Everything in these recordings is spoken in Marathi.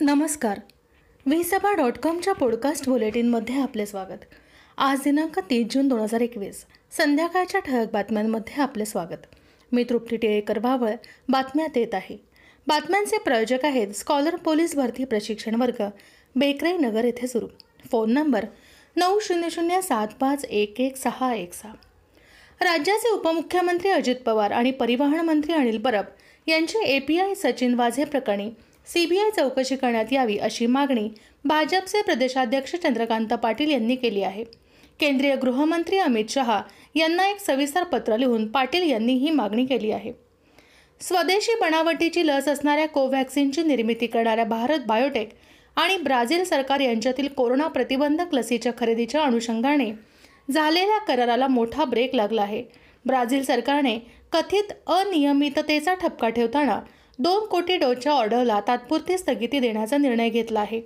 नमस्कार. विसभा डॉट कॉमच्या पॉडकास्ट बुलेटिनमध्ये आपले स्वागत. आज दिनांक तीस जून दोन हजार एकवीस. संध्याकाळच्या ठळक बातम्यांमध्ये आपले स्वागत. मी तृप्ती टिळेकर वावळ बातम्यात येत आहे. बातम्यांचे प्रायोजक आहेत स्कॉलर पोलीस भरती प्रशिक्षण वर्ग बेकराई नगर येथे सुरू. फोन नंबर नऊ शून्य शून्य सात पाच एक एक सहा एक सहा. राज्याचे उपमुख्यमंत्री अजित पवार आणि परिवहन मंत्री अनिल परब यांची एपीआय सचिन वाझे प्रकरणी सीबीआय चौकशी करण्यात यावी अशी मागणी भाजपचे प्रदेशाध्यक्ष चंद्रकांत पाटील यांनी केली आहे. केंद्रीय गृहमंत्री अमित शहा यांना एक सविस्तर पत्र लिहून पाटील यांनी ही मागणी केली आहे. स्वदेशी बनावटीची लस असणाऱ्या कोव्हॅक्सिनची निर्मिती करणाऱ्या भारत बायोटेक आणि ब्राझील सरकार यांच्यातील कोरोना प्रतिबंधक लसीच्या खरेदीच्या अनुषंगाने झालेल्या कराराला मोठा ब्रेक लागला आहे. ब्राझील सरकारने कथित अनियमिततेचा ठपका ठेवताना दोन कोटी डोसच्या ऑर्डरला तात्पुरती स्थगिती देण्याचा निर्णय घेतला आहे.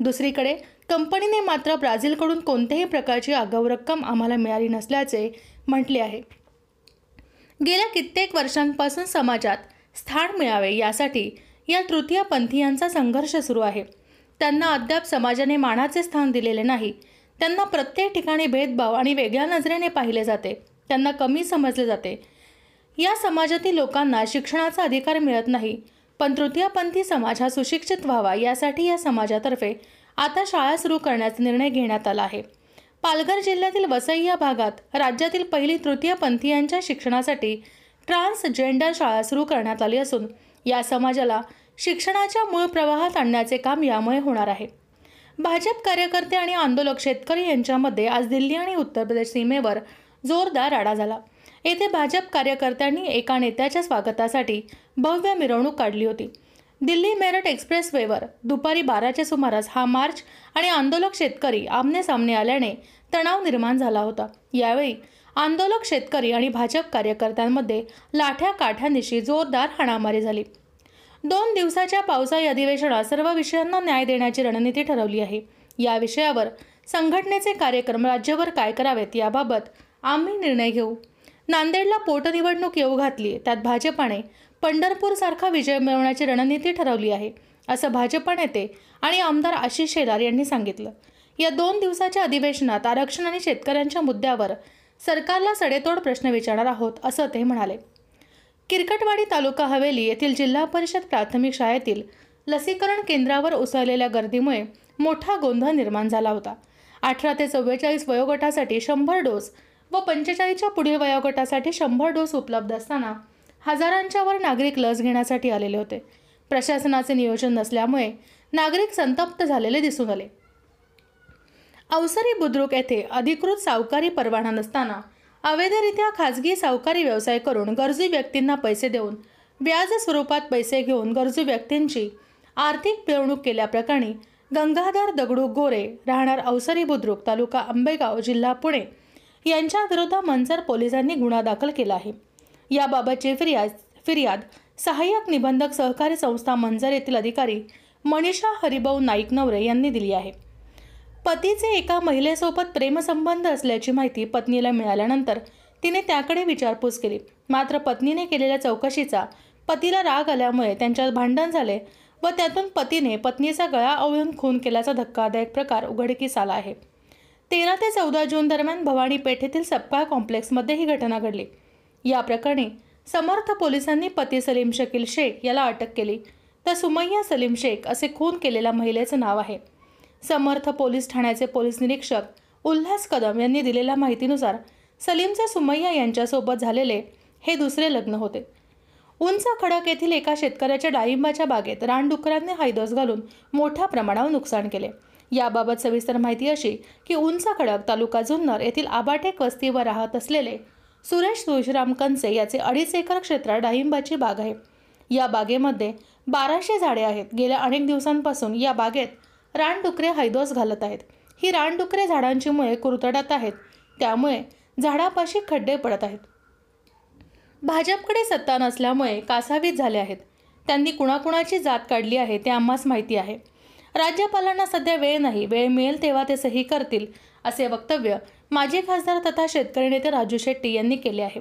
दुसरीकडे कंपनीने मात्र ब्राझीलकडून कोणत्याही प्रकारची आगाऊ रक्कम आम्हाला मिळाली नसल्याचे म्हटले आहे. गेल्या कित्येक वर्षांपासून समाजात स्थान मिळावे यासाठी या तृतीय पंथीयांचा संघर्ष सुरू आहे. त्यांना अद्याप समाजाने मानाचे स्थान दिलेले नाही. त्यांना प्रत्येक ठिकाणी भेदभाव आणि वेगळ्या नजरेने पाहिले जाते. त्यांना कमी समजले जाते. या समाजातील लोकांना शिक्षणाचा अधिकार मिळत नाही. पण तृतीयपंथी समाज हा सुशिक्षित व्हावा यासाठी या समाजातर्फे आता शाळा सुरू करण्याचा निर्णय घेण्यात आला आहे. पालघर जिल्ह्यातील वसई या भागात राज्यातील पहिली तृतीयपंथीयांच्या शिक्षणासाठी ट्रान्सजेंडर शाळा सुरू करण्यात आली असून या समाजाला शिक्षणाच्या मूळ प्रवाहात आणण्याचे काम यामुळे होणार आहे. भाजप कार्यकर्ते आणि आंदोलक शेतकरी यांच्यामध्ये आज दिल्ली आणि उत्तर प्रदेश सीमेवर जोरदार राडा झाला. येथे भाजप कार्यकर्त्यांनी एका नेत्याच्या स्वागतासाठी भव्य मिरवणूक काढली होती. दिल्ली मेरठ एक्सप्रेसवेवर दुपारी बाराच्या सुमारास हा मार्च आणि आंदोलक शेतकरी आमने सामने आल्याने तणाव निर्माण झाला होता. यावेळी आंदोलक शेतकरी आणि भाजप कार्यकर्त्यांमध्ये लाठ्या काठ्यानिशी जोरदार हाणामारी झाली. दोन दिवसाच्या पावसाळी अधिवेशनात सर्व विषयांना न्याय देण्याची रणनीती ठरवली आहे. या विषयावर संघटनेचे कार्यक्रम राज्यभर काय करावेत याबाबत आम्ही निर्णय घेऊ. नांदेडला पोटनिवडणूक येऊ घातली. त्यात भाजपाने पंढरपूरसारखा विजय मिळवण्याची रणनीती ठरवली आहे असं भाजप नेते आणि आमदार आशिष शेलार यांनी सांगितलं. या दोन दिवसाच्या अधिवेशनात आरक्षण आणि शेतकऱ्यांच्या मुद्द्यावर सरकारला सडेतोड प्रश्न विचारणार आहोत असं ते म्हणाले. किरकटवाडी तालुका हवेली येथील जिल्हा परिषद प्राथमिक शाळेतील लसीकरण केंद्रावर उसळलेल्या गर्दीमुळे मोठा गोंधळ निर्माण झाला होता. अठरा ते चव्वेचाळीस वयोगटासाठी शंभर डोस व पंचेचाळीसच्या पुढील वयोगटासाठी शंभर डोस उपलब्ध असताना हजारांच्या वर नागरिक लस घेण्यासाठी आलेले होते. प्रशासनाचे नियोजन नसल्यामुळे नागरिक संतप्त झालेले दिसून आले. अवसरी बुद्रुक येथे अधिकृत सावकारी परवाना नसताना अवैधरित्या खाजगी सावकारी व्यवसाय करून गरजू व्यक्तींना पैसे देऊन व्याज स्वरूपात पैसे घेऊन गरजू व्यक्तींची आर्थिक पिळवणूक केल्याप्रकरणी गंगाधर दगडू गोरे राहणार अवसरी बुद्रुक तालुका आंबेगाव जिल्हा पुणे यांच्या विरोधात पोलिसांनी गुन्हा दाखल केला आहे. याबाबतची फिर्याद फिर्याद सहाय्यक निबंधक सहकारी संस्था मंजर येथील अधिकारी मनीषा हरिभाऊ नाईक नवरे यांनी दिली आहे. पतीचे एका महिलेसोबत प्रेमसंबंध असल्याची माहिती पत्नीला मिळाल्यानंतर तिने त्याकडे विचारपूस केली. मात्र पत्नीने केलेल्या चौकशीचा पतीला राग आल्यामुळे त्यांच्यात भांडण झाले व त्यातून पतीने पत्नीचा गळा आवळून खून केल्याचा धक्कादायक प्रकार उघडकीस आला आहे. तेरा ते चौदा जून दरम्यान भवानी पेठेतील सप्पा कॉम्प्लेक्समध्ये ही घटना घडली. या प्रकरणी समर्थ पोलिसांनी पती सलीम शकील शेख याला अटक केली. तर सुमय्या सलीम शेख असे खून केलेल्या महिलेचं नाव आहे. समर्थ पोलीस ठाण्याचे पोलीस निरीक्षक उल्हास कदम यांनी दिलेल्या माहितीनुसार सलीमचे सुमय्या यांच्यासोबत झालेले हे दुसरे लग्न होते. उंच खडक येथील एका शेतकऱ्याच्या डाळिंबाच्या बागेत रानडुकरांनी हैदोस घालून मोठ्या प्रमाणावर नुकसान केले. याबाबत सविस्तर माहिती अशी की उंच खडक तालुका जुन्नर येथील आबाटेक वस्तीवर राहत असलेले सुरेश तुळशीराम कंचे याचे अडीच एकर क्षेत्रात डाळिंबाची बाग आहे. या बागेमध्ये बाराशे झाडे आहेत. गेल्या अनेक दिवसांपासून या बागेत रानडुकरे हैदोस घालत आहेत. ही रानडुकरे झाडांची मुळे कुरतडत आहेत. त्यामुळे झाडापाशी खड्डे पडत आहेत. भाजपकडे सत्ता नसल्यामुळे कासावीस झाले आहेत. त्यांनी कुणाकुणाची जात काढली आहे ते आम्हास माहिती आहे. राज्यपालांना सध्या वेळ नाही वेळ मिळेल तेव्हा ते सही करतील असे वक्तव्य माजी खासदार तथा शेतकरी नेते राजू शेट्टी यांनी केले आहे.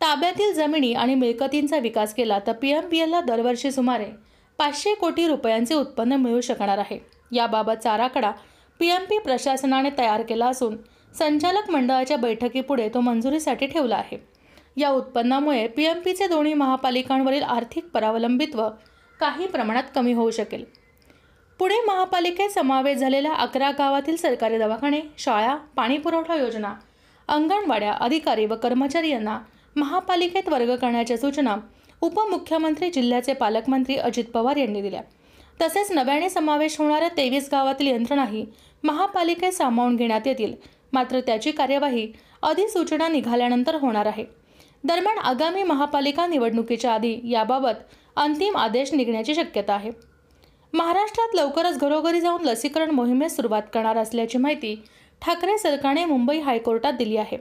ताब्यातील जमिनी आणि मिळकतींचा विकास केला तर पी एम पी एलला दरवर्षी सुमारे पाचशे कोटी रुपयांचे उत्पन्न मिळू शकणार आहे. याबाबतचा आराखडा पी एम पी प्रशासनाने तयार केला असून संचालक मंडळाच्या बैठकीपुढे तो मंजुरीसाठी ठेवला आहे. या उत्पन्नामुळे पी एम पीचे दोन्ही महापालिकांवरील आर्थिक परावलंबित्व काही प्रमाणात कमी होऊ शकेल. पुणे महापालिकेत समावेश झालेल्या अकरा गावातील सरकारी दवाखाने शाळा पाणीपुरवठा योजना अंगणवाड्या अधिकारी व कर्मचारी यांना महापालिकेत वर्ग करण्याच्या सूचना उपमुख्यमंत्री जिल्ह्याचे पालकमंत्री अजित पवार यांनी दिल्या. तसेच नव्याने समावेश होणाऱ्या तेवीस गावातील यंत्रणाही महापालिकेत सामावून घेण्यात येतील. मात्र त्याची कार्यवाही अधिसूचना निघाल्यानंतर होणार आहे. दरम्यान आगामी महापालिका निवडणुकीच्या आधी याबाबत अंतिम आदेश निघण्याची शक्यता आहे. महाराष्ट्रात लवकरच घरोघरी जाऊन लसीकरण मोहिमेस सुरुवात करणार असल्याची माहिती ठाकरे सरकारने मुंबई हायकोर्टात दिली आहे.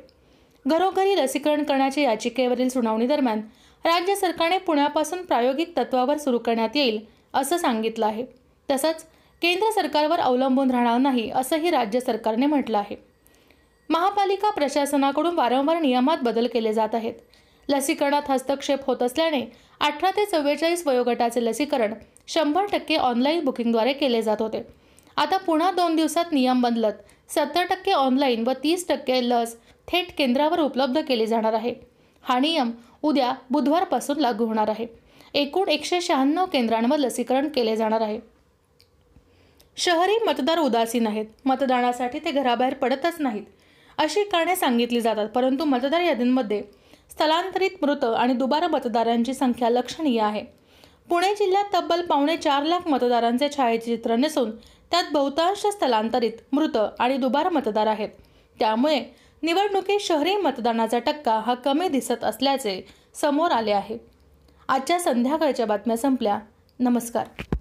घरोघरी लसीकरण करण्याच्या याचिकेवरील सुनावणी दरम्यान राज्य सरकारने पुण्यापासून प्रायोगिक तत्वावर सुरू करण्यात येईल असं सांगितलं आहे. तसंच केंद्र सरकारवर अवलंबून राहणार नाही असंही राज्य सरकारने म्हटलं आहे. महापालिका प्रशासनाकडून वारंवार नियमात बदल केले जात आहेत. लसीकरणात हस्तक्षेप होत असल्याने अठरा ते चव्वेचाळीस वयोगटाचे लसीकरण शंभर टक्के ऑनलाईन बुकिंगद्वारे केले जात होते. आता पुन्हा दोन दिवसात नियम बदलत सत्तर टक्के ऑनलाईन व तीस टक्के लस थेट केंद्रावर उपलब्ध केली जाणार आहे. हा नियम उद्या बुधवारपासून लागू होणार आहे. एकूण एकशे शहाण्णव केंद्रांवर लसीकरण केले जाणार आहे. शहरी मतदार उदासीन आहेत. मतदानासाठी ते घराबाहेर पडतच नाहीत अशी कारणे सांगितली जातात परंतु मतदार यादींमध्ये स्थलांतरित मृत आणि दुबार मतदारांची संख्या लक्षणीय आहे. पुणे जिल्ह्यात तब्बल पावणे चार लाख मतदारांचे छायाचित्र नसून त्यात बहुतांश स्थलांतरित मृत आणि दुबार मतदार आहेत. त्यामुळे निवडणुकीत शहरी मतदानाचा टक्का हा कमी दिसत असल्याचे समोर आले आहे. आजच्या संध्याकाळच्या बातम्या संपल्या. नमस्कार.